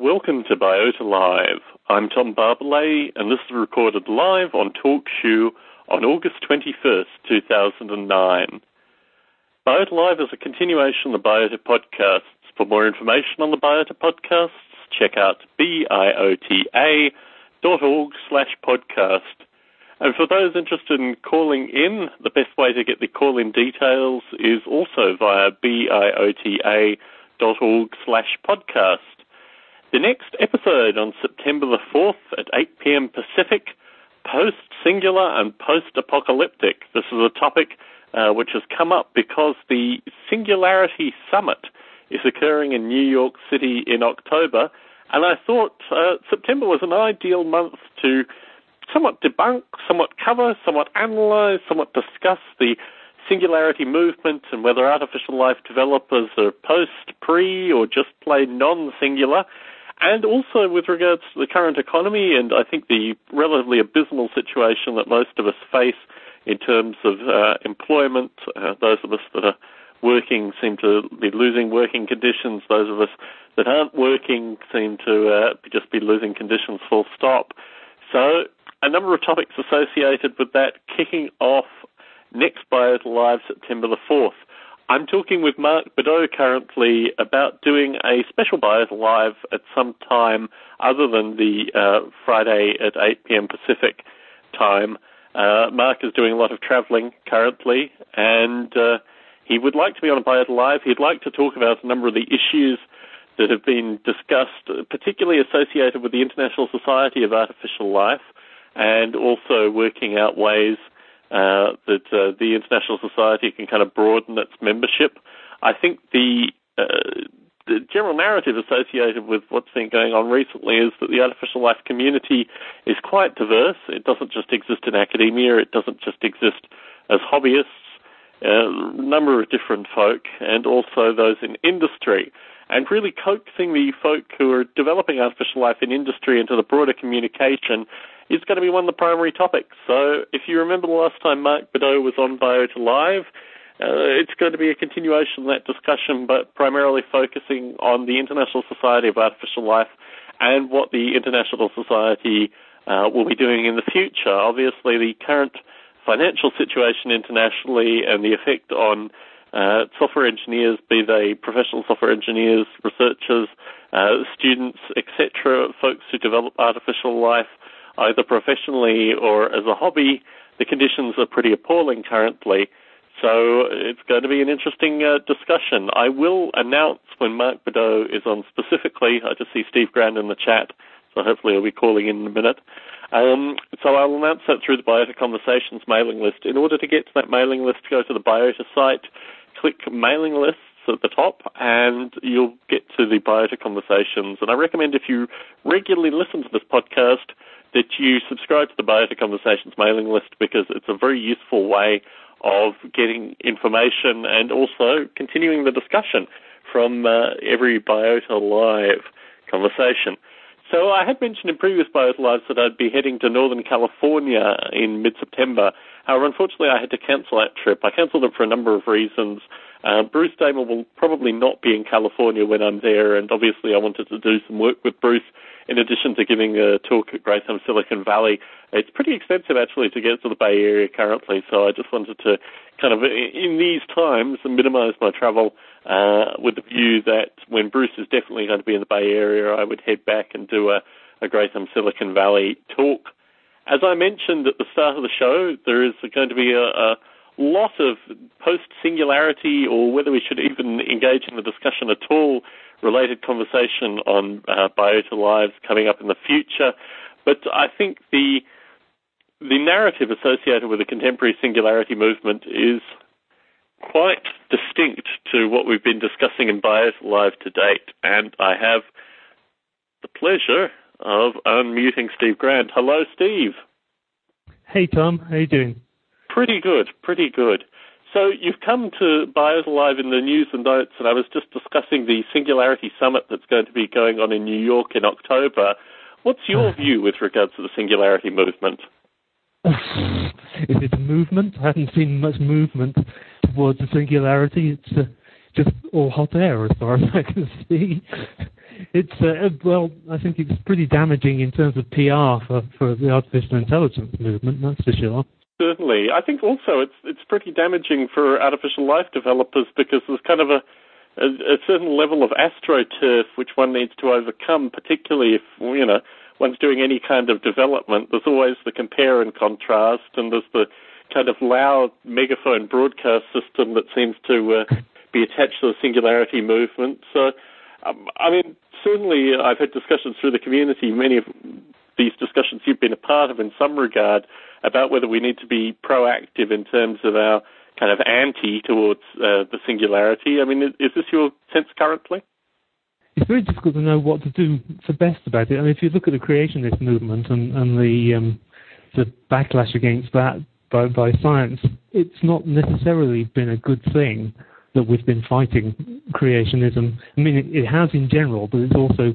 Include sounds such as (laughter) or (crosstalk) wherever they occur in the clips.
Welcome to Biota Live. I'm Tom Barbalet, and this is recorded live on TalkShoe on August 21st, 2009. Biota Live is a continuation of the Biota podcasts. For more information on the Biota podcasts, check out biota.org slash podcast. And for those interested in calling in, the best way to get the call-in details is also via biota.org slash podcast. The next episode on September the 4th at 8 p.m. Pacific, post-singular and post-apocalyptic. This is a topic uh, which has come up because the Singularity Summit is occurring in New York City in October, and I thought uh, September was an ideal month to somewhat debunk, somewhat cover, somewhat analyze, somewhat discuss the singularity movement and whether artificial life developers are post, pre, or just plain non-singular and also with regards to the current economy and I think the relatively abysmal situation that most of us face in terms of uh, employment. Uh, those of us that are working seem to be losing working conditions. Those of us that aren't working seem to uh, just be losing conditions full stop. So a number of topics associated with that kicking off next Biota Live September the 4th. I'm talking with Mark Bedau currently about doing a special Biota Live at some time other than the uh, Friday at 8 p.m. Pacific time. Uh, Mark is doing a lot of traveling currently, and uh, he would like to be on a Biota Live. He'd like to talk about a number of the issues that have been discussed, particularly associated with the International Society of Artificial Life, and also working out ways uh, that uh, the International Society can kind of broaden its membership. I think the uh, the general narrative associated with what's been going on recently is that the artificial life community is quite diverse. It doesn't just exist in academia. It doesn't just exist as hobbyists. A number of different folk, and also those in industry, and really coaxing the folk who are developing artificial life in industry into the broader communication is going to be one of the primary topics. So if you remember the last time Mark Bedau was on Biota Live, uh, it's going to be a continuation of that discussion, but primarily focusing on the International Society of Artificial Life and what the International Society uh, will be doing in the future. Obviously, the current financial situation internationally and the effect on uh, software engineers, be they professional software engineers, researchers, uh, students, etc., folks who develop artificial life, either professionally or as a hobby, the conditions are pretty appalling currently. So it's going to be an interesting uh, discussion. I will announce when Mark Bedau is on specifically. I just see Steve Grand in the chat, so hopefully he'll be calling in in a minute. Um, so I'll announce that through the Biota Conversations mailing list. In order to get to that mailing list, go to the Biota site, click mailing lists at the top, and you'll get to the Biota Conversations. And I recommend if you regularly listen to this podcast, that you subscribe to the Biota Conversations mailing list because it's a very useful way of getting information and also continuing the discussion from uh, every Biota Live conversation. So I had mentioned in previous Biota Lives that I'd be heading to Northern California in mid-September. However, unfortunately, I had to cancel that trip. I cancelled it for a number of reasons. Uh, Bruce Damer will probably not be in California when I'm there, and obviously I wanted to do some work with Bruce in addition to giving a talk at Grey Thumb Silicon Valley. It's pretty expensive actually to get to the Bay Area currently, so I just wanted to kind of, in these times, minimize my travel uh, with the view that when Bruce is definitely going to be in the Bay Area, I would head back and do a, a Grey Thumb Silicon Valley talk. As I mentioned at the start of the show, there is going to be a, a lot of post singularity, or whether we should even engage in the discussion at all, related conversation on uh, biota lives coming up in the future. But I think the the narrative associated with the contemporary singularity movement is quite distinct to what we've been discussing in Biota Live to date. And I have the pleasure of unmuting Steve Grand. Hello, Steve. Hey, Tom. How you doing? Pretty good, pretty good. So you've come to Biota Live in the news and notes, and I was just discussing the Singularity Summit that's going to be going on in New York in October. What's your (sighs) view with regards to the Singularity movement? Is it a movement? I haven't seen much movement towards the Singularity. It's uh, just all hot air as far as (laughs) I can see. it's uh, well, I think it's pretty damaging in terms of PR for, for the artificial intelligence movement. That's for sure. Certainly, I think also it's it's pretty damaging for artificial life developers because there's kind of a a, a certain level of astroturf which one needs to overcome, particularly if you know one's doing any kind of development. There's always the compare and contrast, and there's the kind of loud megaphone broadcast system that seems to uh, be attached to the singularity movement. So, um, I mean, certainly I've had discussions through the community. Many of these discussions you've been a part of in some regard about whether we need to be proactive in terms of our kind of anti towards uh, the singularity. I mean, is, is, this your sense currently? It's very difficult to know what to do for best about it. I mean, if you look at the creationist movement and, and the um, the backlash against that by, by science, it's not necessarily been a good thing that we've been fighting creationism. I mean, it, it has in general, but it's also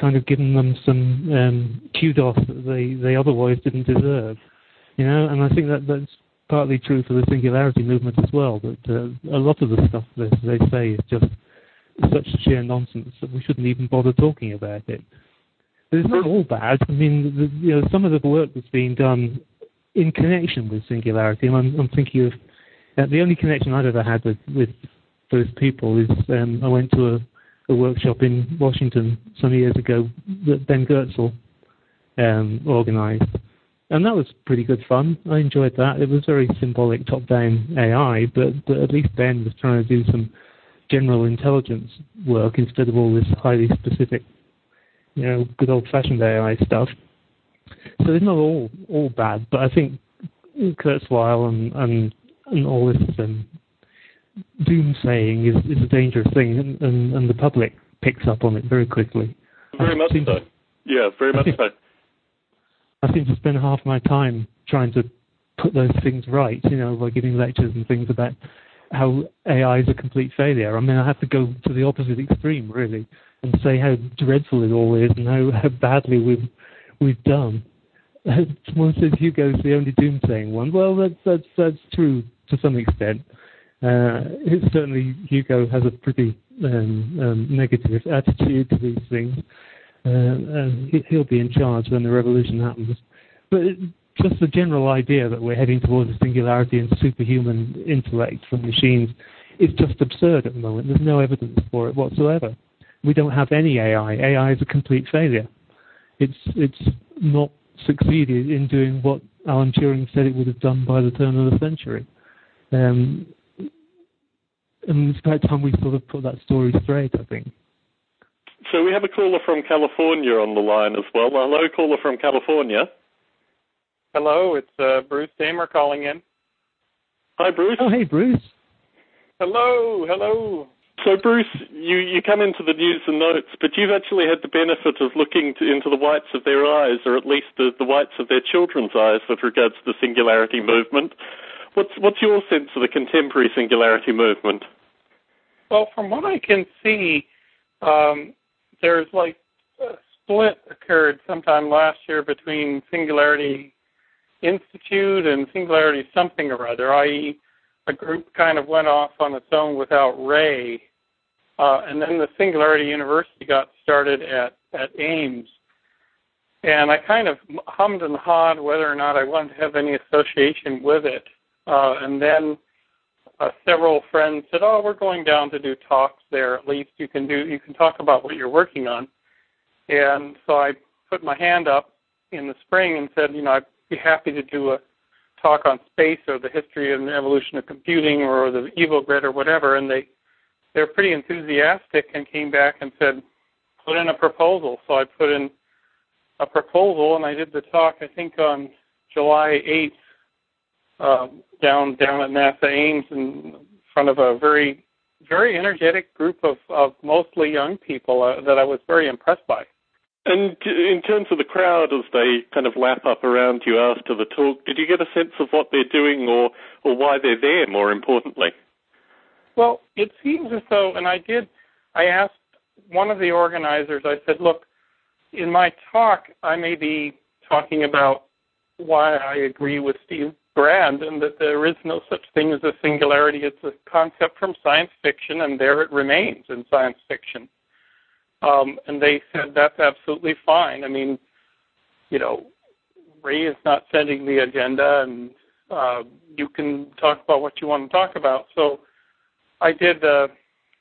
kind of given them some um, kudos that they, they otherwise didn't deserve. You know, and I think that that's partly true for the singularity movement as well. That uh, a lot of the stuff that they say is just such sheer nonsense that we shouldn't even bother talking about it. But it's not all bad. I mean, the, you know, some of the work that's being done in connection with singularity, and I'm, I'm thinking of uh, the only connection I've ever had with, with those people is um, I went to a, a, workshop in Washington some years ago that Ben Goertzel um, organised. And that was pretty good fun. I enjoyed that. It was very symbolic top-down AI, but, but at least Ben was trying to do some general intelligence work instead of all this highly specific, you know, good old-fashioned AI stuff. So it's not all all bad, but I think Kurzweil and, and and all this um, doomsaying is, is a dangerous thing, and, and, and, the public picks up on it very quickly. Very much so. To, yeah, very much so. (laughs) I seem to spend half my time trying to put those things right, you know, by giving lectures and things about how AI is a complete failure. I mean, I have to go to the opposite extreme, really, and say how dreadful it all is and how, how badly we've we've done. (laughs) Someone says Hugo's the only doomsaying one. Well, that's that's that's true to some extent. Uh, certainly, Hugo has a pretty um, um, negative attitude to these things. Uh, and he'll be in charge when the revolution happens. But it, just the general idea that we're heading towards a singularity and superhuman intellect from machines is just absurd at the moment. There's no evidence for it whatsoever. We don't have any AI. AI is a complete failure. It's it's not succeeded in doing what Alan Turing said it would have done by the turn of the century. Um, and it's about time we sort of put that story straight, I think. So we have a caller from California on the line as well. Hello, caller from California. Hello, it's uh, Bruce Damer calling in. Hi, Bruce. Oh, hey, Bruce. Hello, hello. So, Bruce, you, you come into the news and notes, but you've actually had the benefit of looking to, into the whites of their eyes, or at least the, the whites of their children's eyes, with regards to the singularity movement. What's what's your sense of the contemporary singularity movement? Well, from what I can see, um, there's like a split occurred sometime last year between Singularity Institute and Singularity something or other, i.e., a group kind of went off on its own without Ray, uh, and then the Singularity University got started at at Ames, and I kind of hummed and hawed whether or not I wanted to have any association with it. Uh, and then uh, several friends said, "Oh, we're going down to do talks there. At least you can do you can talk about what you're working on." And so I put my hand up in the spring and said, "You know, I'd be happy to do a talk on space or the history and evolution of computing or the Evo Grid or whatever." And they they're pretty enthusiastic and came back and said, "Put in a proposal." So I put in a proposal and I did the talk. I think on July 8th uh, down down at NASA Ames in front of a very very energetic group of, of mostly young people uh, that I was very impressed by. And in terms of the crowd, as they kind of lap up around you after the talk, did you get a sense of what they're doing or, or why they're there, more importantly? Well, it seems as though, and I did, I asked one of the organizers, I said, look, in my talk, I may be talking about why I agree with Steve Grand and that there is no such thing as a singularity. It's a concept from science fiction, and there it remains in science fiction. Um, and they said that's absolutely fine. I mean, you know, Ray is not setting the agenda, and uh, you can talk about what you want to talk about. So I did a,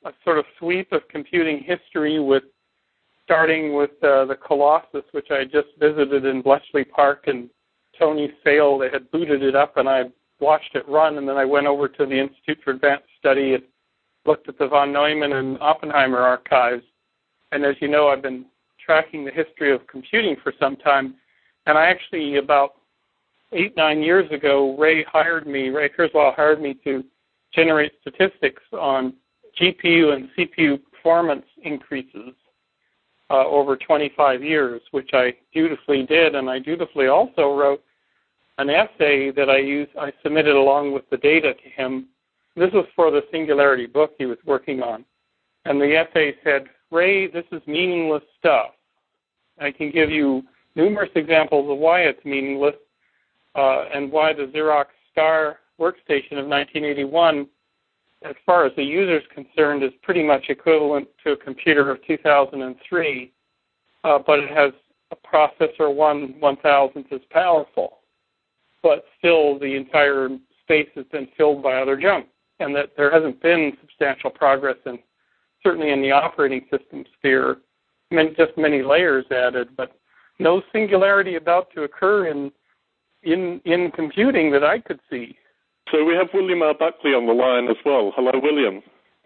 a sort of sweep of computing history with starting with uh, the Colossus, which I just visited in Bletchley Park and Tony Sale. They had booted it up, and I watched it run, and then I went over to the Institute for Advanced Study and looked at the von Neumann and Oppenheimer archives. And as you know, I've been tracking the history of computing for some time, and I actually about eight nine years ago, Ray hired me. Ray Kurzweil hired me to generate statistics on GPU and CPU performance increases uh, over 25 years, which I dutifully did, and I dutifully also wrote an essay that I used. I submitted along with the data to him. This was for the Singularity book he was working on, and the essay said, "Ray, this is meaningless stuff." I can give you numerous examples of why it's meaningless uh, and why the Xerox Star workstation of 1981, as far as the user is concerned, is pretty much equivalent to a computer of 2003, uh, but it has a processor one one thousandth as powerful. But still, the entire space has been filled by other junk, and that there hasn't been substantial progress in certainly in the operating system sphere. I mean, just many layers added, but no singularity about to occur in in in computing that I could see. So we have William R. Buckley on the line as well. Hello, William.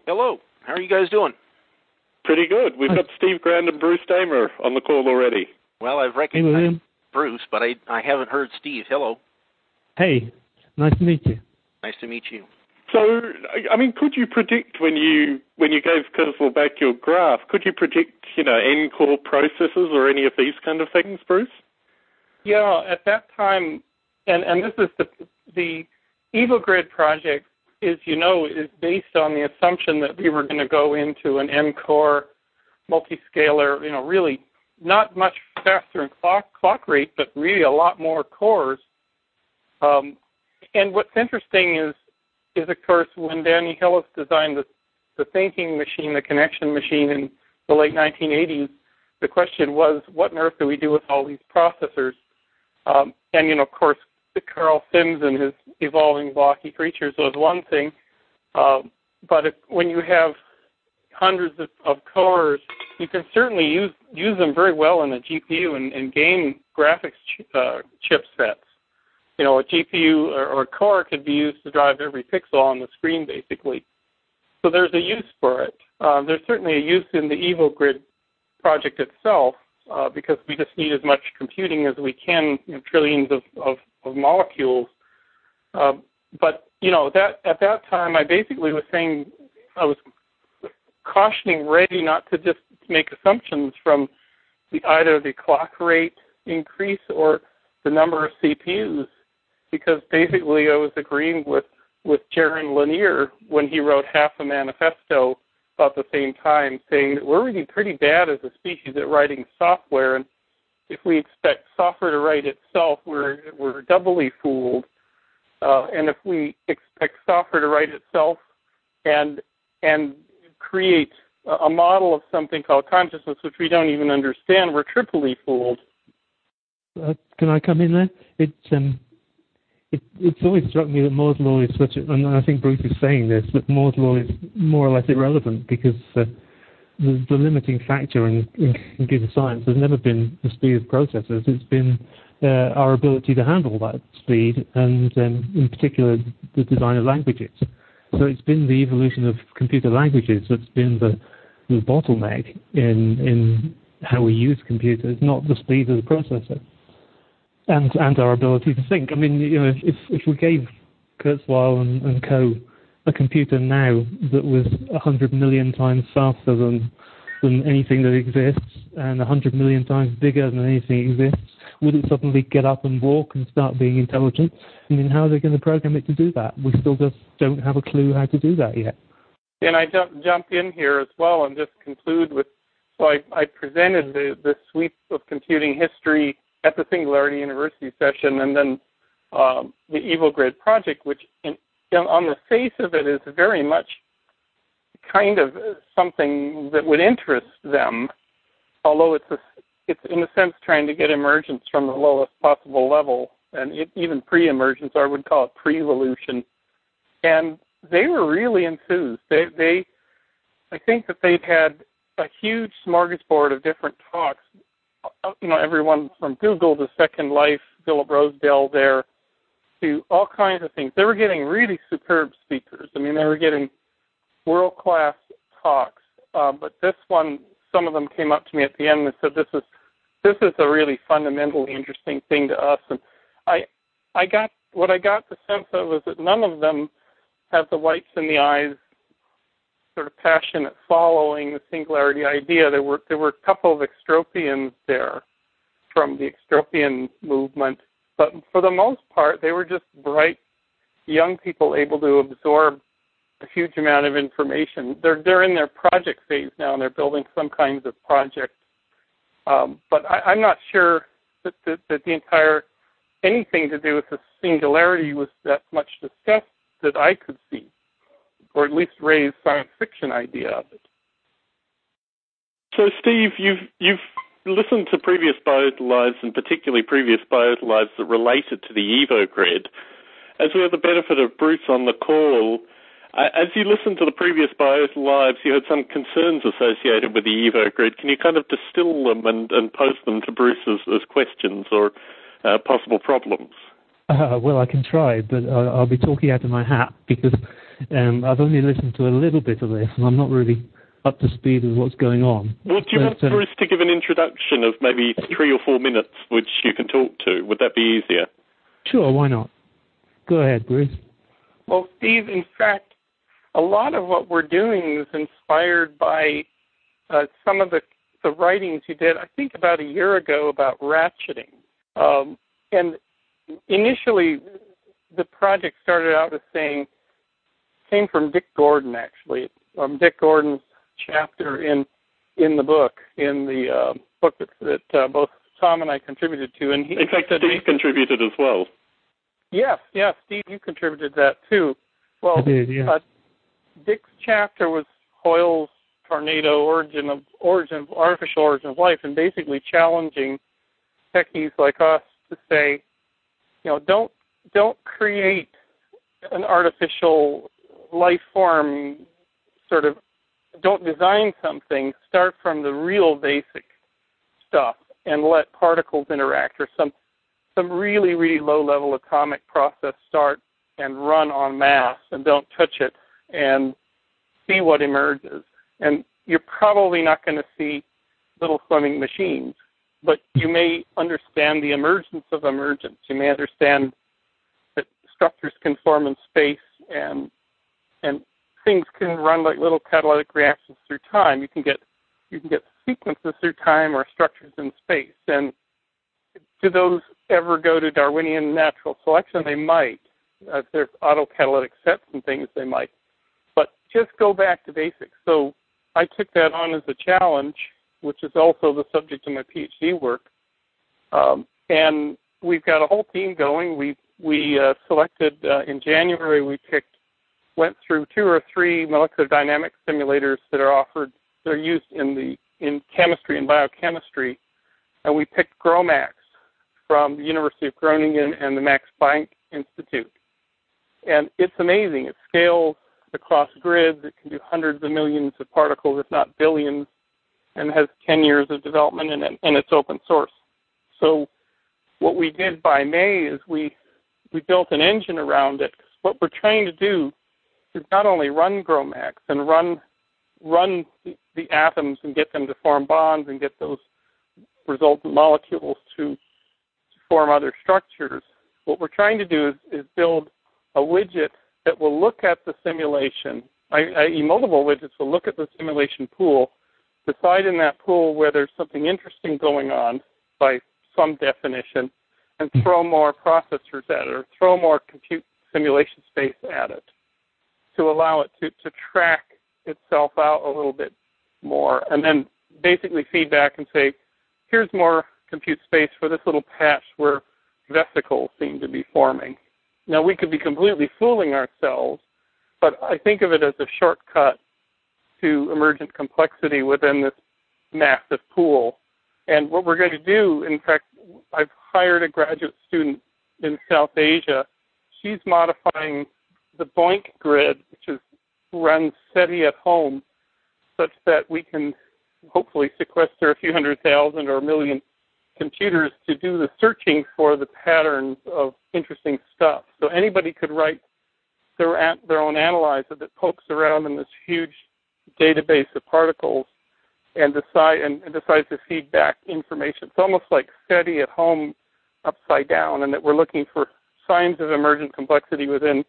Hello. How are you guys doing? Pretty good. We've got Steve Grand and Bruce Damer on the call already. Well, I've recognized hey, Bruce, but I I haven't heard Steve. Hello. Hey, nice to meet you. Nice to meet you. So, I mean, could you predict when you when you gave Kurzweil back your graph? Could you predict, you know, N-core processors or any of these kind of things, Bruce? Yeah, at that time, and and this is the the EvoGrid project is you know is based on the assumption that we were going to go into an N-core multiscalar, you know, really not much faster in clock clock rate, but really a lot more cores. Um, and what's interesting is is of course when Danny Hillis designed the the thinking machine, the connection machine in the late 1980s, the question was, what on earth do we do with all these processors? Um, and you know, of course, Karl Sims and his evolving blocky creatures was one thing, uh, but if, when you have hundreds of, of cores, you can certainly use use them very well in a GPU and, and game graphics ch- uh, chipsets. You know, a GPU or, or a core could be used to drive every pixel on the screen, basically. So there's a use for it. Uh, there's certainly a use in the EvoGrid project itself, uh, because we just need as much computing as we can, you know, trillions of, of, of molecules. Uh, but you know that at that time, I basically was saying I was cautioning Ray not to just make assumptions from the, either the clock rate increase or the number of CPUs, because basically I was agreeing with with Jaron Lanier when he wrote half a manifesto about the same time, saying that we're really pretty bad as a species at writing software, and if we expect software to write itself, we're we're doubly fooled. Uh, and if we expect software to write itself and and create a model of something called consciousness, which we don't even understand, we're triply fooled. Uh, can I come in there? It's um, it, it's always struck me that Moore's law is such, a, and I think Bruce is saying this, that Moore's law is more or less irrelevant because uh, the, the, limiting factor in, in, computer science has never been the speed of processors. It's been uh, our ability to handle that speed, and um, in particular the design of languages. So it's been the evolution of computer languages that's been the, the bottleneck in in how we use computers, not the speed of the processor and and our ability to think. I mean, you know, if if we gave Kurzweil and, and co a computer now that was a hundred million times faster than than anything that exists and a hundred million times bigger than anything exists, would it suddenly get up and walk and start being intelligent? I mean, how are they going to program it to do that? We still just don't have a clue how to do that yet. And I jump jump in here as well and just conclude with so I, I presented the, the sweep of computing history at the Singularity University session, and then um, the Grid project, which in, on the face of it is very much kind of something that would interest them. although it's a, it's in a sense trying to get emergence from the lowest possible level, and it, even pre-emergence, or I would call it pre-evolution. And they were really enthused. They, they, I think that they'd had a huge smorgasbord of different talks. Uh, you know, everyone from Google to Second Life, Philip Rosedale there, to all kinds of things. They were getting really superb speakers. I mean, they were getting world class talks. Uh, but this one, some of them came up to me at the end and said, "This is this is a really fundamentally interesting thing to us." And I I got what I got the sense of was that none of them have the whites in the eyes sort of passionate following the singularity idea. There were there were a couple of extropians there from the extropian movement, but for the most part, they were just bright young people able to absorb a huge amount of information. They're they're in their project phase now, and they're building some kinds of projects. Um, but I, I'm not sure that, that, that the entire anything to do with the singularity was that much discussed that I could see, or at least raise science fiction idea of it. So, Steve, you've you've listened to previous lives, and particularly previous lives that related to the Evo grid. As we have the benefit of Bruce on the call, as you listened to the previous lives, you had some concerns associated with the Evo grid. Can you kind of distill them and, and pose them to Bruce as, as questions or uh, possible problems? Uh, well, I can try, but I'll, I'll, be talking out of my hat because um, I've only listened to a little bit of this, and I'm not really up to speed with what's going on. Well, do you but, want um, Bruce to give an introduction of maybe three or four minutes, which you can talk to? Would that be easier? Sure, why not? Go ahead, Bruce. Well, Steve, in fact, a lot of what we're doing is inspired by uh, some of the, the writings you did, I think, about a year ago about ratcheting. Um, and initially, the project started out as saying came from Dick Gordon actually, um, Dick Gordon's chapter in in the book in the uh, book that, that uh, both Tom and I contributed to, and he in fact Steve contributed as well. Yes, yes, Steve, you contributed that too. Well, I did, yeah. Uh, Dick's chapter was Hoyle's tornado origin of origin of artificial origin of life, and basically challenging techies like us to say, you know, don't don't create an artificial life form sort of don't design something, start from the real basic stuff and let particles interact or some some really, really low level atomic process start and run on mass and don't touch it and see what emerges. And you're probably not going to see little swimming machines but you may understand the emergence of emergence. You may understand that structures can form in space and and things can run like little catalytic reactions through time. You can get you can get sequences through time or structures in space. And do those ever go to Darwinian natural selection? They might. If there's autocatalytic sets and things, they might. But just go back to basics. So I took that on as a challenge which is also the subject of my PhD work. Um, and we've got a whole team going. We we uh, selected uh, in January. We picked went through two or three molecular dynamic simulators that are offered. They're used in the in chemistry and biochemistry, and we picked GROMACS from the University of Groningen and the Max Planck Institute. And it's amazing. It scales across grids. It can do hundreds of millions of particles, if not billions and has 10 years of development in it, and it's open source. So what we did by May is we we built an engine around it. What we're trying to do is not only run GROMACS and run run the, the atoms and get them to form bonds and get those resultant molecules to, to form other structures. What we're trying to do is, is build a widget that will look at the simulation, i.e., multiple widgets will look at the simulation pool decide in that pool where there's something interesting going on by some definition, and hmm. throw more processors at it or throw more compute simulation space at it to allow it to, to track itself out a little bit more and then basically feedback and say, here's more compute space for this little patch where vesicles seem to be forming. Now we could be completely fooling ourselves, but I think of it as a shortcut to emergent complexity within this massive pool. And what we're going to do, in fact, I've hired a graduate student in South Asia. She's modifying the BOINC grid, which is runs SETI at home, such that we can hopefully sequester a few hundred thousand or a million computers to do the searching for the patterns of interesting stuff. So anybody could write their their own analyzer that pokes around in this huge database of particles and decide and, and decides to feed back information. It's almost like SETI at home upside down, and that we're looking for signs of emergent complexity within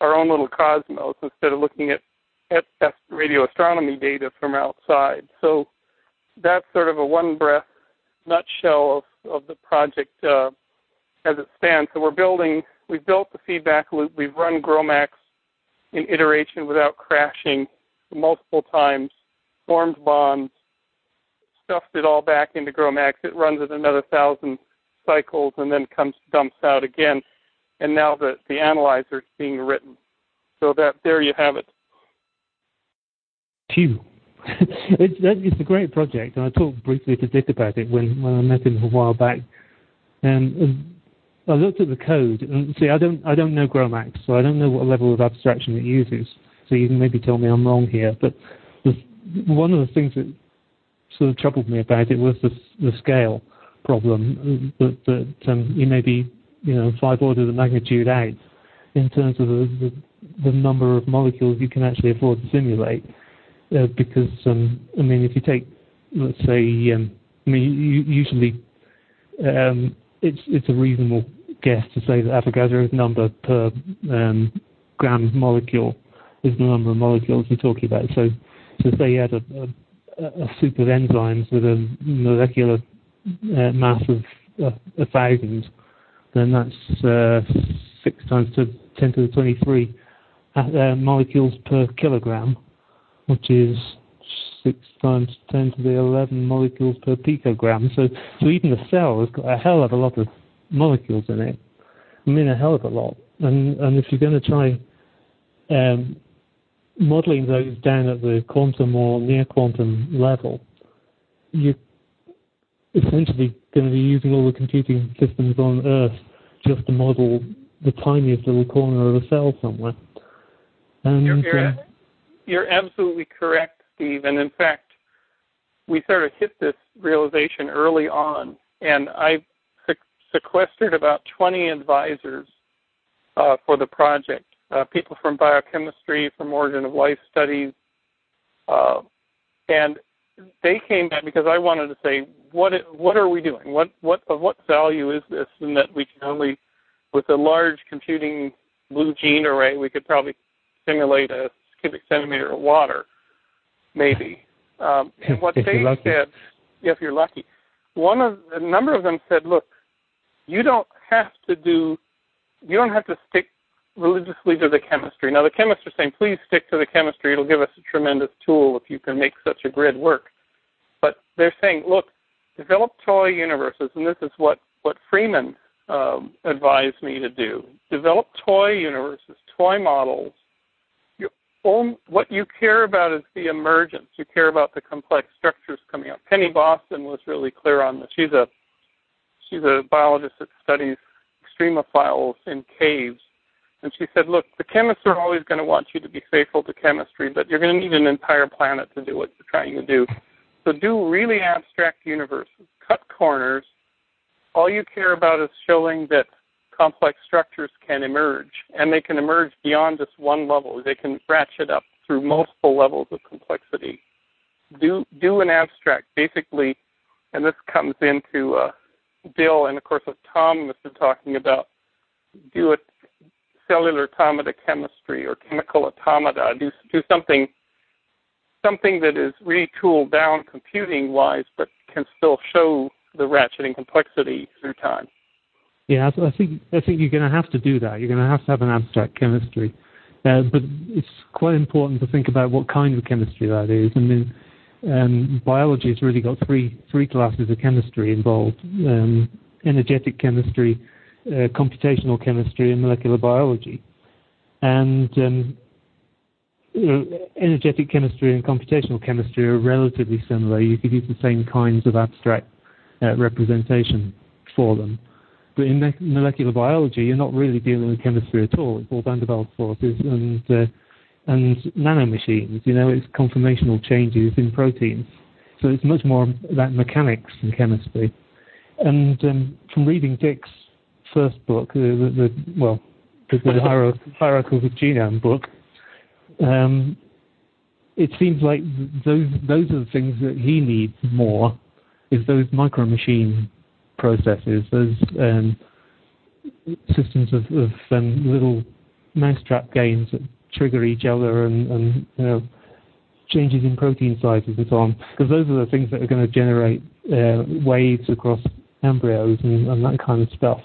our own little cosmos instead of looking at, at radio astronomy data from outside. So that's sort of a one breath nutshell of, of the project uh, as it stands. So we're building, we've built the feedback loop, we've run GROMACS in iteration without crashing multiple times, formed bonds, stuffed it all back into GROMACS. It runs at another thousand cycles and then comes dumps out again. And now the, the analyzer is being written. So that there you have it. Phew. (laughs) it's, it's a great project, and I talked briefly to Dick about it when, when I met him a while back. and I looked at the code, and see, I don't I don't know GROMACS, so I don't know what level of abstraction it uses. So you can maybe tell me I'm wrong here. But the, one of the things that sort of troubled me about it was the, the scale problem that, that um, you may be you know five orders of magnitude out in terms of the, the, the number of molecules you can actually afford to simulate. Uh, because um, I mean, if you take, let's say, um, I mean, usually um, it's it's a reasonable guess to say that Avogadro's number per um, gram molecule is the number of molecules you're talking about. So, so say you had a, a, a soup of enzymes with a molecular uh, mass of uh, a thousand, then that's uh, six times to 10 to the 23 uh, molecules per kilogram which is six times 10 to the 11 molecules per picogram. So, so even the cell has got a hell of a lot of molecules in it. I mean, a hell of a lot. And, and if you're going to try um, modeling those down at the quantum or near quantum level, you're essentially going to be using all the computing systems on Earth just to model the tiniest little corner of a cell somewhere. And, you're, you're, um, you're absolutely correct, Steve. And in fact, we sort of hit this realization early on, and I sequestered about 20 advisors uh, for the project. Uh, people from biochemistry, from origin of life studies, uh, and they came back because I wanted to say, what what are we doing? What what of what value is this? And that we can only, with a large computing blue gene array, we could probably simulate a cubic centimeter of water, maybe. Um, (laughs) and what they said, if you're lucky, one of a number of them said, look, you don't have to do, you don't have to stick religiously to the chemistry. Now the chemists are saying, please stick to the chemistry. It'll give us a tremendous tool if you can make such a grid work. But they're saying, look, develop toy universes, and this is what what Freeman um, advised me to do. Develop toy universes, toy models what you care about is the emergence. You care about the complex structures coming out. Penny Boston was really clear on this. She's a she's a biologist that studies extremophiles in caves, and she said, "Look, the chemists are always going to want you to be faithful to chemistry, but you're going to need an entire planet to do what you're trying to do. So do really abstract universes, cut corners. All you care about is showing that complex structures can emerge, and they can emerge beyond just one level. They can ratchet up through multiple levels of complexity. Do do an abstract, basically, and this comes into uh, Bill and of course what Tom has been talking about. Do a cellular automata chemistry or chemical automata. Do do something something that is retooled down computing wise, but can still show the ratcheting complexity through time. Yeah, I think I think you're going to have to do that. You're going to have to have an abstract chemistry, uh, but it's quite important to think about what kind of chemistry that is. I mean, um, biology has really got three three classes of chemistry involved: um, energetic chemistry, computational chemistry, and molecular biology. And um, energetic chemistry and computational chemistry are relatively similar. You could use the same kinds of abstract uh, representation for them. But in molecular biology, you're not really dealing with chemistry at all. It's all van der Waals forces and uh, and nanomachines. You know, it's conformational changes in proteins. So it's much more about mechanics than chemistry. And um, from reading Dick's first book, uh, the, the, well, the, the (laughs) Hierarchy of Genome book, um, it seems like those those are the things that he needs more is those micro machine processes, those um, systems of, of um, little mousetrap games that trigger each other and, and you know, changes in protein sizes and so on, because those are the things that are going to generate uh, waves across embryos and, and, that kind of stuff.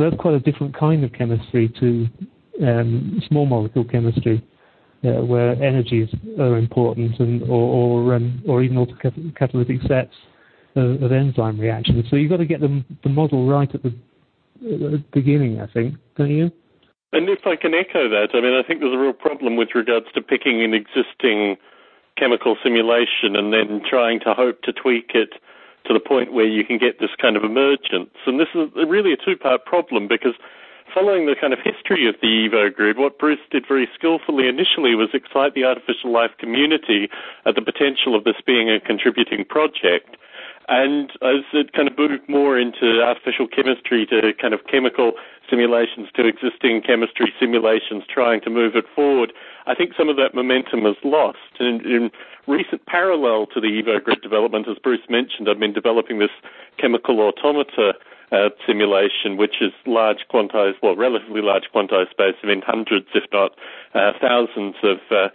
So that's quite a different kind of chemistry to um, small molecule chemistry, uh, where energies are important, and or or, um, or even autocatalytic sets of, of, enzyme reactions. So you've got to get the, the model right at the, at the beginning, I think, don't you? And if I can echo that, I mean, I think there's a real problem with regards to picking an existing chemical simulation and then trying to hope to tweak it to the point where you can get this kind of emergence. And this is really a two part problem because following the kind of history of the Evo grid, what Bruce did very skillfully initially was excite the artificial life community at the potential of this being a contributing project. And as it kind of moved more into artificial chemistry to kind of chemical simulations to existing chemistry simulations, trying to move it forward, I think some of that momentum is lost. And in recent parallel to the EvoGrid development, as Bruce mentioned, I've been developing this chemical automata uh, simulation, which is large quantized, well, relatively large quantized space, I mean hundreds, if not uh, thousands of uh,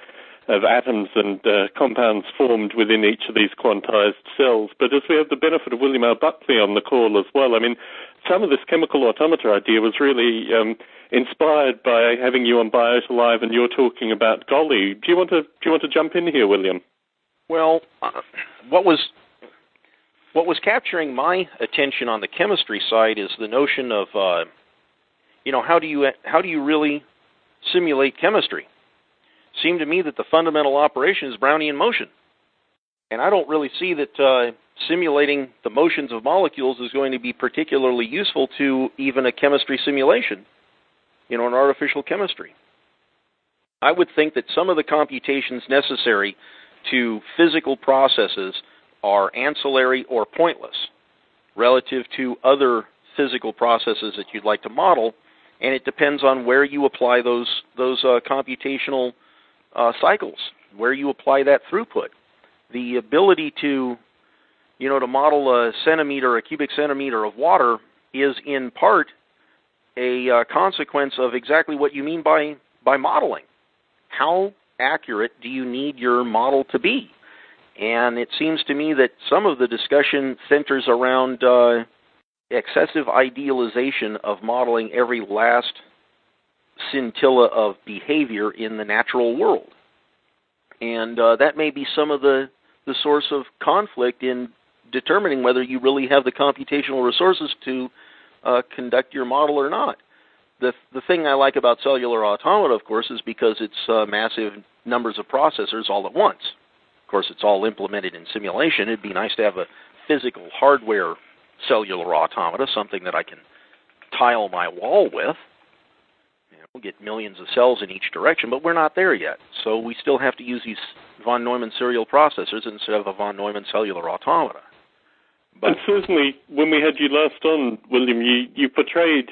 of atoms and uh, compounds formed within each of these quantized cells. But as we have the benefit of William R. Buckley on the call as well, I mean, some of this chemical automata idea was really um, inspired by having you on Biota Live and you're talking about Golly. Do you want to do you want to jump in here, William? Well, uh, what was what was capturing my attention on the chemistry side is the notion of uh, you know how do you how do you really simulate chemistry? Seemed to me that the fundamental operation is Brownian motion. And I don't really see that uh, simulating the motions of molecules is going to be particularly useful to even a chemistry simulation, you know, an artificial chemistry. I would think that some of the computations necessary to physical processes are ancillary or pointless relative to other physical processes that you'd like to model, and it depends on where you apply those those uh, computational uh, cycles, where you apply that throughput. The ability to, you know, to model a centimeter, a cubic centimeter of water is in part a uh, consequence of exactly what you mean by by modeling. How accurate do you need your model to be? And it seems to me that some of the discussion centers around uh, excessive idealization of modeling every last scintilla of behavior in the natural world. And uh, that may be some of the, the source of conflict in determining whether you really have the computational resources to uh, conduct your model or not. The, the thing I like about cellular automata, of course, is because it's uh, massive numbers of processors all at once. Of course, it's all implemented in simulation. It'd be nice to have a physical hardware cellular automata, something that I can tile my wall with We'll get millions of cells in each direction, but we're not there yet. So we still have to use these von Neumann serial processors instead of a von Neumann cellular automata. But and certainly, when we had you last on, William, you, you portrayed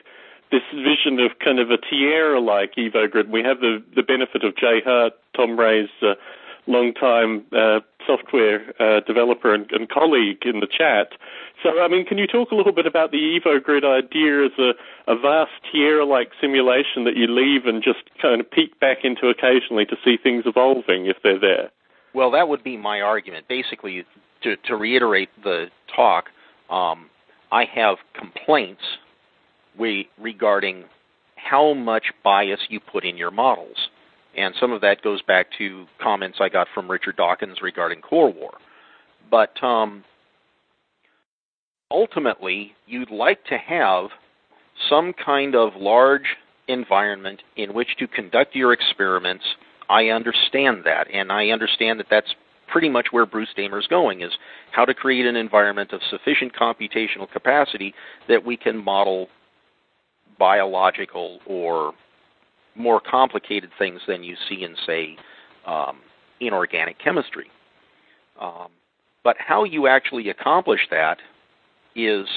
this vision of kind of a Tierra-like EvoGrid. We have the, the benefit of Jay Hart, Tom Ray's uh, long-time uh, software uh, developer and, and, colleague in the chat. So, I mean, can you talk a little bit about the EvoGrid idea as a, a vast Tierra-like simulation that you leave and just kind of peek back into occasionally to see things evolving if they're there? Well, that would be my argument. Basically, to, to reiterate the talk, um, I have complaints we, regarding how much bias you put in your models. And some of that goes back to comments I got from Richard Dawkins regarding Core War. But um, ultimately, you'd like to have some kind of large environment in which to conduct your experiments I understand that, and I understand that that's pretty much where Bruce Damer is going: is how to create an environment of sufficient computational capacity that we can model biological or more complicated things than you see in, say, um, inorganic chemistry. Um, but how you actually accomplish that is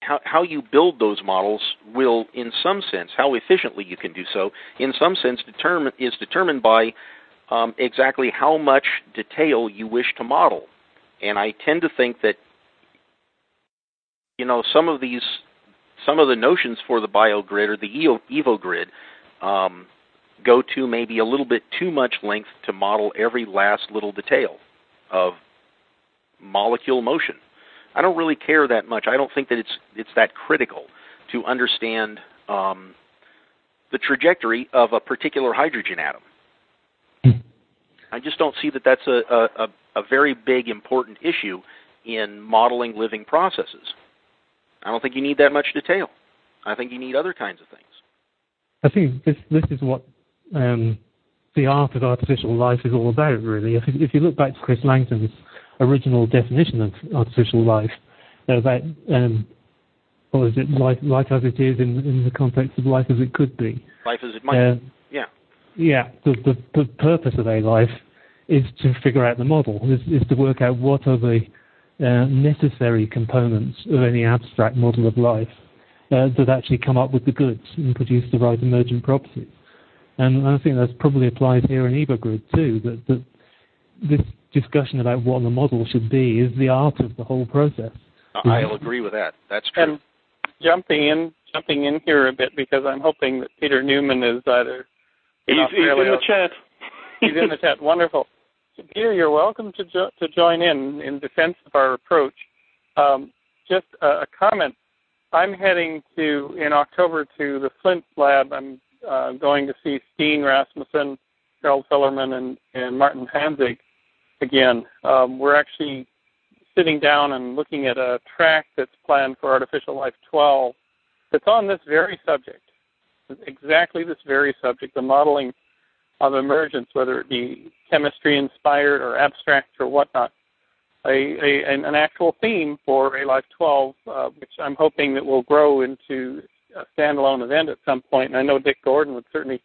how, how you build those models will, in some sense, how efficiently you can do so, in some sense, determine is determined by um, exactly how much detail you wish to model. And I tend to think that you know some of these some of the notions for the biogrid or the EvoGrid um, go to maybe a little bit too much length to model every last little detail of molecule motion. I don't really care that much. I don't think that it's it's that critical to understand um, the trajectory of a particular hydrogen atom. I just don't see that that's a, a, a very big important issue in modeling living processes. I don't think you need that much detail. I think you need other kinds of things. I think this this is what um, the art of artificial life is all about, really. If, if you look back to Chris Langton's original definition of artificial life, about um, what is it, life, life as it is in, in the context of life as it could be. Life as it might. Uh, yeah. Yeah. The, the, the purpose of a life is to figure out the model. Is, is to work out what are the uh, necessary components of any abstract model of life uh, that actually come up with the goods and produce the right emergent properties. And I think that probably applies here in EvoGrid too, that, that this discussion about what the model should be is the art of the whole process. I'll agree with that. That's true. And jumping in, jumping in here a bit because I'm hoping that Peter Newman is either in he's, he's in the chat. (laughs) he's in the chat. Wonderful. Peter, you're welcome to jo- to join in in defense of our approach. Um, just a, a, comment. I'm heading to in October to the Flint lab. I'm uh, going to see Steen Rasmussen, Harold Fellermann, and, and Martin Hanczyc again. Um, we're actually sitting down and looking at a track that's planned for Artificial Life 12 that's on this very subject, exactly this very subject, the modeling of emergence, whether it be chemistry inspired or abstract or whatnot. A, a, an actual theme for A Life 12, uh, which I'm hoping that will grow into a standalone event at some point. And I know Dick Gordon would certainly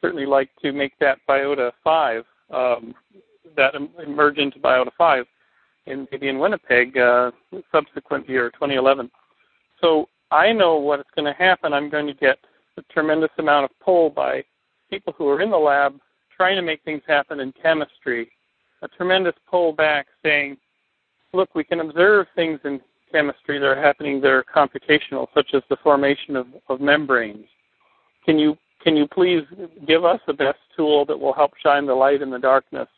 certainly like to make that Biota 5, um, that emerge into Biota 5, in maybe in Winnipeg, uh, subsequent year 2011. So I know what's going to happen. I'm going to get a tremendous amount of pull by people who are in the lab trying to make things happen in chemistry, a tremendous pull back saying, look, we can observe things in chemistry that are happening that are computational, such as the formation of, of membranes. Can you can you please give us the best tool that will help shine the light in the darkness?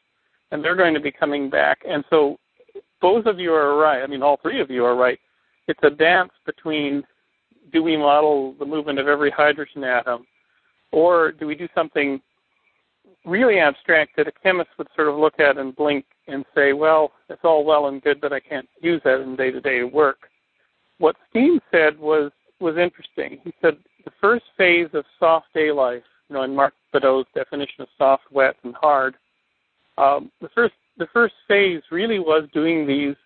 And they're going to be coming back. And so both of you are right. I mean, all three of you are right. It's a dance between do we model the movement of every hydrogen atom or do we do something really abstract that a chemist would sort of look at and blink and say, well, it's all well and good, but I can't use that in day to day work? What Steen said was was interesting. He said the first phase of soft A life, you know, in Mark Bedau's definition of soft, wet, and hard, um, the first the first phase really was doing these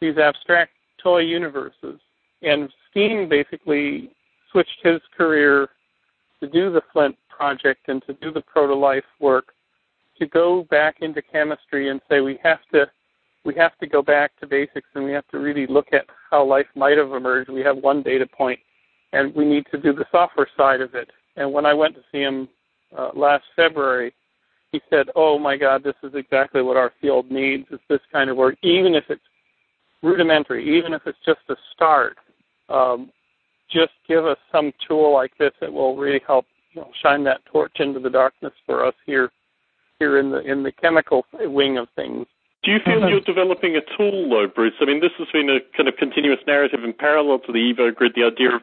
these abstract toy universes. And Steen basically switched his career to do the Flint project and to do the proto life work, to go back into chemistry and say we have to we have to go back to basics and we have to really look at how life might have emerged. We have one data point, and we need to do the software side of it. And when I went to see him uh, last February, he said, "Oh my God, this is exactly what our field needs. Is this kind of work, even if it's rudimentary, even if it's just a start. Um, just give us some tool like this that will really help you know, shine that torch into the darkness for us here here in the in the chemical wing of things. Do you feel you're developing a tool, though, Bruce? I mean, this has been a kind of continuous narrative in parallel to the Evo Grid, the idea of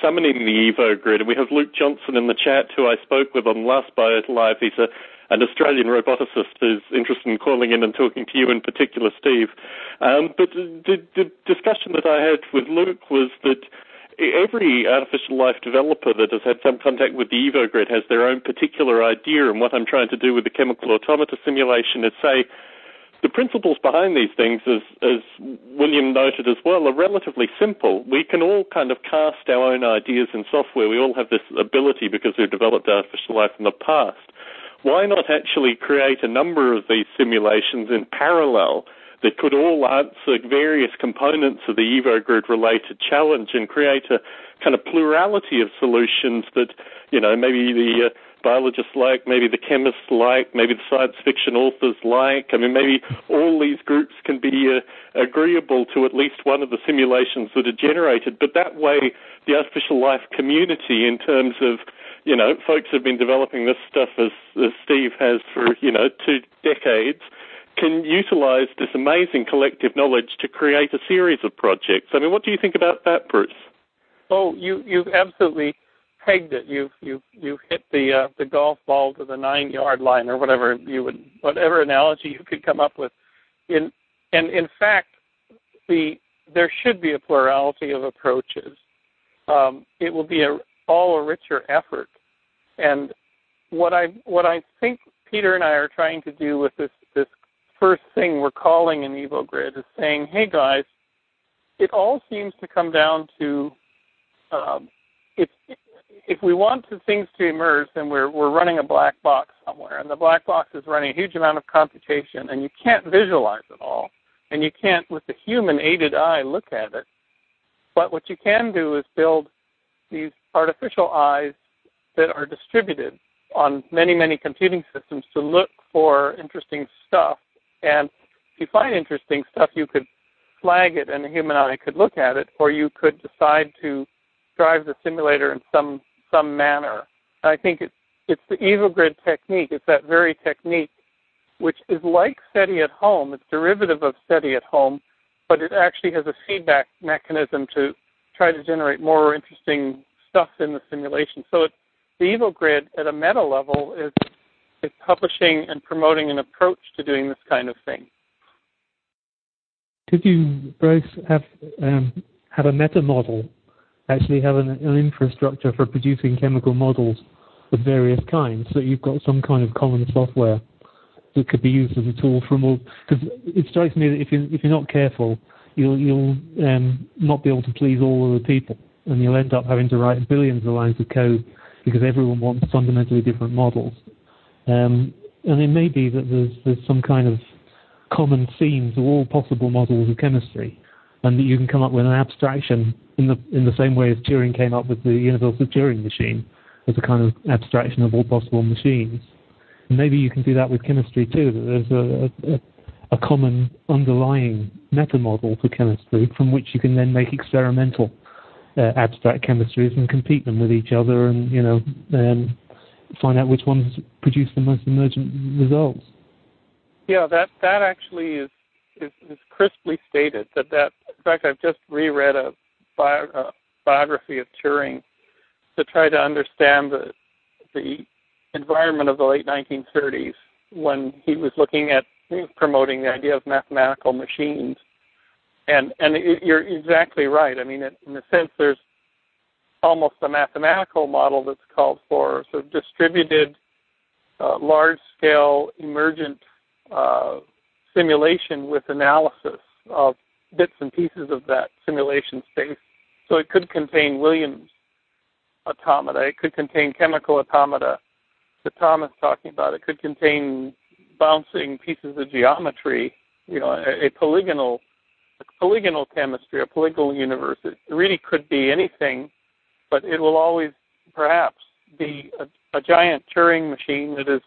summoning the Evo Grid. And we have Luke Johnson in the chat, who I spoke with on last Biota Live. He's a, an Australian roboticist who's interested in calling in and talking to you in particular, Steve. Um, but the, the discussion that I had with Luke was that every artificial life developer that has had some contact with the EvoGrid has their own particular idea. And what I'm trying to do with the chemical automata simulation is say the principles behind these things, as, as William noted as well, are relatively simple. We can all kind of cast our own ideas in software. We all have this ability because we've developed artificial life in the past. Why not actually create a number of these simulations in parallel that could all answer various components of the EvoGrid related challenge and create a kind of plurality of solutions that, you know, maybe the uh, biologists like, maybe the chemists like, maybe the science fiction authors like. I mean, maybe all these groups can be uh, agreeable to at least one of the simulations that are generated. But that way, the artificial life community, in terms of you know, folks have been developing this stuff as, as Steve has for you know two decades can utilize this amazing collective knowledge to create a series of projects. I mean, what do you think about that, Bruce? Oh, you you've absolutely pegged it. You've you've you've hit the uh, the golf ball to the nine yard line or whatever you would whatever analogy you could come up with. In and in fact, the there should be a plurality of approaches. Um, it will be a all a richer effort. And what I what I think Peter and I are trying to do with this this first thing we're calling an EvoGrid is saying, hey guys, it all seems to come down to um, if if we want to, things to emerge, then we're we're running a black box somewhere, and the black box is running a huge amount of computation, and you can't visualize it all, and you can't, with the human aided eye, look at it. But what you can do is build these artificial eyes that are distributed on many many computing systems to look for interesting stuff and if you find interesting stuff, you could flag it and a human eye could look at it, or you could decide to drive the simulator in some some manner. I think it's it's the EvoGrid technique. It's that very technique, which is like SETI at home. It's derivative of SETI at home, but it actually has a feedback mechanism to try to generate more interesting stuff in the simulation. So it, the EvoGrid at a meta level is is publishing and promoting an approach to doing this kind of thing. Could you, Bruce, have um, have a meta model, actually have an, an, infrastructure for producing chemical models of various kinds, so you've got some kind of common software that could be used as a tool from all? Because it strikes me that if you if you're not careful, you'll you'll um, not be able to please all of the people, and you'll end up having to write billions of lines of code because everyone wants fundamentally different models. Um, and it may be that there's, there's some kind of common theme to all possible models of chemistry, and that you can come up with an abstraction in the in the same way as Turing came up with the universal Turing machine as a kind of abstraction of all possible machines. Maybe you can do that with chemistry too. That there's a, a common underlying meta model for chemistry from which you can then make experimental uh, abstract chemistries and compete them with each other, and you know, um, find out which ones produce the most emergent results. Yeah, that that actually is is, is crisply stated. That that in fact, I've just reread a, bio, a biography of Turing to try to understand the the environment of the late 1930s when he was looking at promoting the idea of mathematical machines. And and it, you're exactly right. I mean, it, in a sense, there's almost a mathematical model that's called for, so distributed, uh, large-scale, emergent uh, simulation with analysis of bits and pieces of that simulation space. So it could contain Williams automata, it could contain chemical automata that Tom is talking about, it could contain bouncing pieces of geometry, you know, a, a polygonal a polygonal chemistry, a polygonal universe. It really could be anything but it will always perhaps be a, a giant Turing machine that is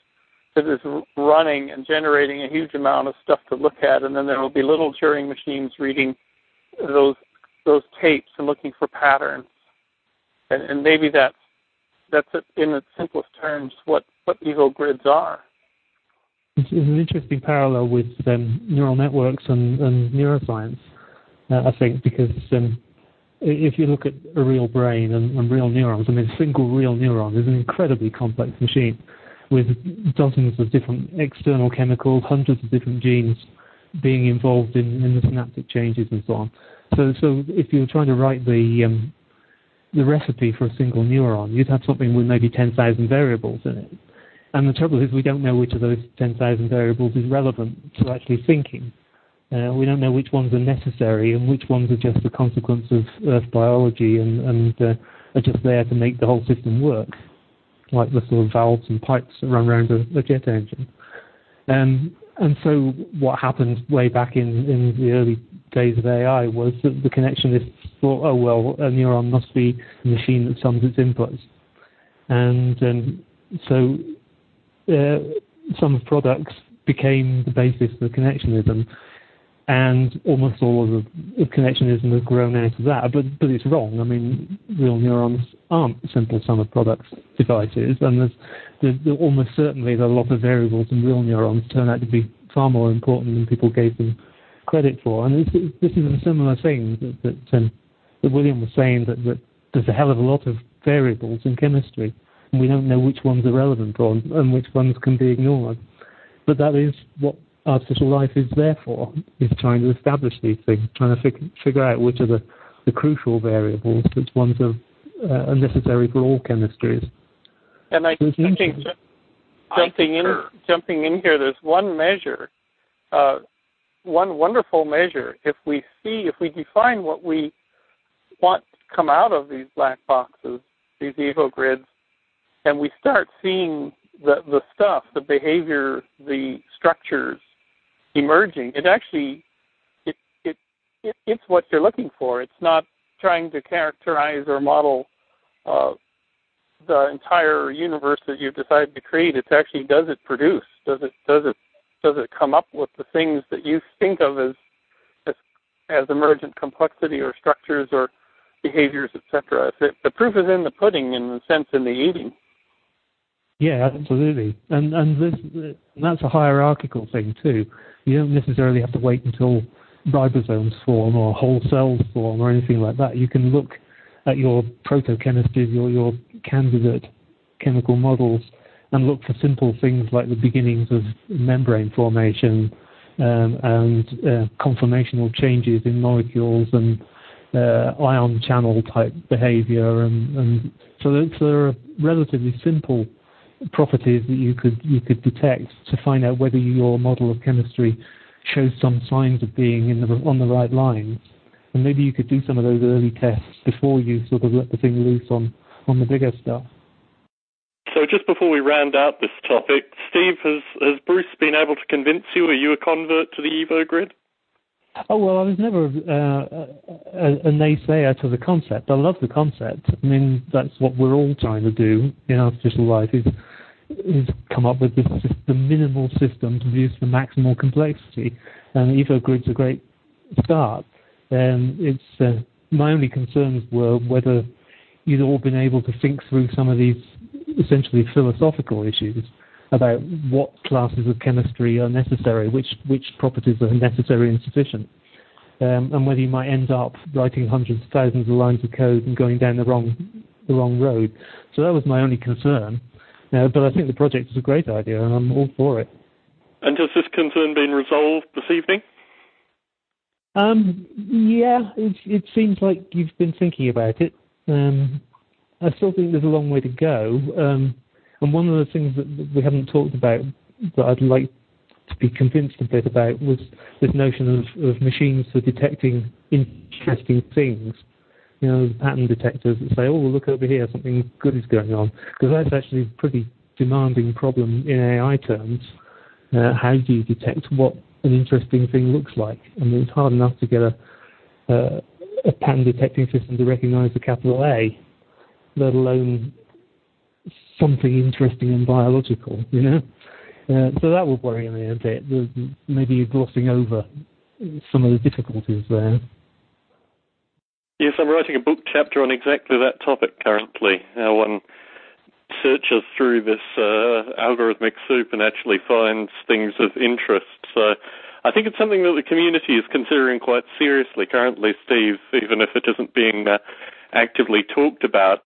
that is running and generating a huge amount of stuff to look at, and then there will be little Turing machines reading those those tapes and looking for patterns, and, and maybe that's that's in its simplest terms what what EvoGrids are. It's, an interesting parallel with um, neural networks and, and neuroscience, uh, I think, because um, if you look at a real brain and, and, real neurons, I mean, a single real neuron is an incredibly complex machine with dozens of different external chemicals, hundreds of different genes being involved in, in the synaptic changes and so on. So, so if you're trying to write the um, the recipe for a single neuron. You'd have something with maybe 10,000 variables in it. And the trouble is we don't know which of those 10,000 variables is relevant to actually thinking. Uh, we don't know which ones are necessary and which ones are just a consequence of Earth biology and, and uh, are just there to make the whole system work, like the sort of valves and pipes that run around a, a jet engine. Um, and so what happened way back in, in the early days of AI was that the connectionists thought, oh, well, a neuron must be a machine that sums its inputs. And um, so uh, of products became the basis for connectionism and almost all of the connectionism has grown out of that. But but it's wrong. I mean, real neurons aren't simple sum of products devices, and there's, there's, there's almost certainly there are a lot of variables in real neurons turn out to be far more important than people gave them credit for. And this, this is a similar thing that that, um, that William was saying that, that there's a hell of a lot of variables in chemistry, we don't know which ones are relevant or and which ones can be ignored. But that is what artificial life is there for, is trying to establish these things, trying to fig- figure out which are the, the crucial variables, which ones are, uh, are necessary for all chemistries. And I, so I think jumping in, jumping in here, there's one measure, uh, one wonderful measure. If we see, if we define what we want to come out of these black boxes, these evo grids, and we start seeing the the stuff, the behavior, the structures, emerging. It actually it, it it it's what you're looking for. It's not trying to characterize or model uh, the entire universe that you've decided to create. It's actually does it produce? Does it does it does it come up with the things that you think of as as, as emergent complexity or structures or behaviors, etc. The proof is in the pudding, in the sense, in the eating. Yeah, absolutely, and and this, that's a hierarchical thing too. You don't necessarily have to wait until ribosomes form or whole cells form or anything like that. You can look at your protochemistries, your your candidate chemical models, and look for simple things like the beginnings of membrane formation um, and uh, conformational changes in molecules and uh, ion channel type behavior, and, and so there are relatively simple properties that you could you could detect to find out whether your model of chemistry shows some signs of being in the, on the right line. And maybe you could do some of those early tests before you sort of let the thing loose on, on the bigger stuff. So just before we round out this topic, Steve, has, has Bruce been able to convince you? Are you a convert to the Evo grid? Oh well, I was never uh, a, a, naysayer to the concept. I love the concept. I mean, that's what we're all trying to do in artificial life is is come up with this, the minimal system to reduce the maximal complexity. And EvoGrid's a great start. Um, it's uh, my only concerns were whether you'd all been able to think through some of these essentially philosophical issues about what classes of chemistry are necessary, which which properties are necessary and sufficient, um, and whether you might end up writing hundreds of thousands of lines of code and going down the wrong the wrong road. So that was my only concern. Uh, but I think the project is a great idea, and I'm all for it. And has this concern been resolved this evening? Um, yeah, it, it seems like you've been thinking about it. Um, I still think there's a long way to go. Um, and one of the things that we haven't talked about that I'd like to be convinced a bit about was this notion of, of machines for detecting interesting things. You know, the pattern detectors that say, oh, look over here, something good is going on. Because that's actually a pretty demanding problem in AI terms. Uh, how do you detect what an interesting thing looks like? I mean, it's hard enough to get a, uh, a pattern detecting system to recognize a capital A, let alone something interesting and biological, you know? Uh, so that would worry me a bit. Maybe you're glossing over some of the difficulties there. Yes, I'm writing a book chapter on exactly that topic currently. How one searches through this uh, algorithmic soup and actually finds things of interest. So I think it's something that the community is considering quite seriously currently, Steve, even if it isn't being uh, actively talked about.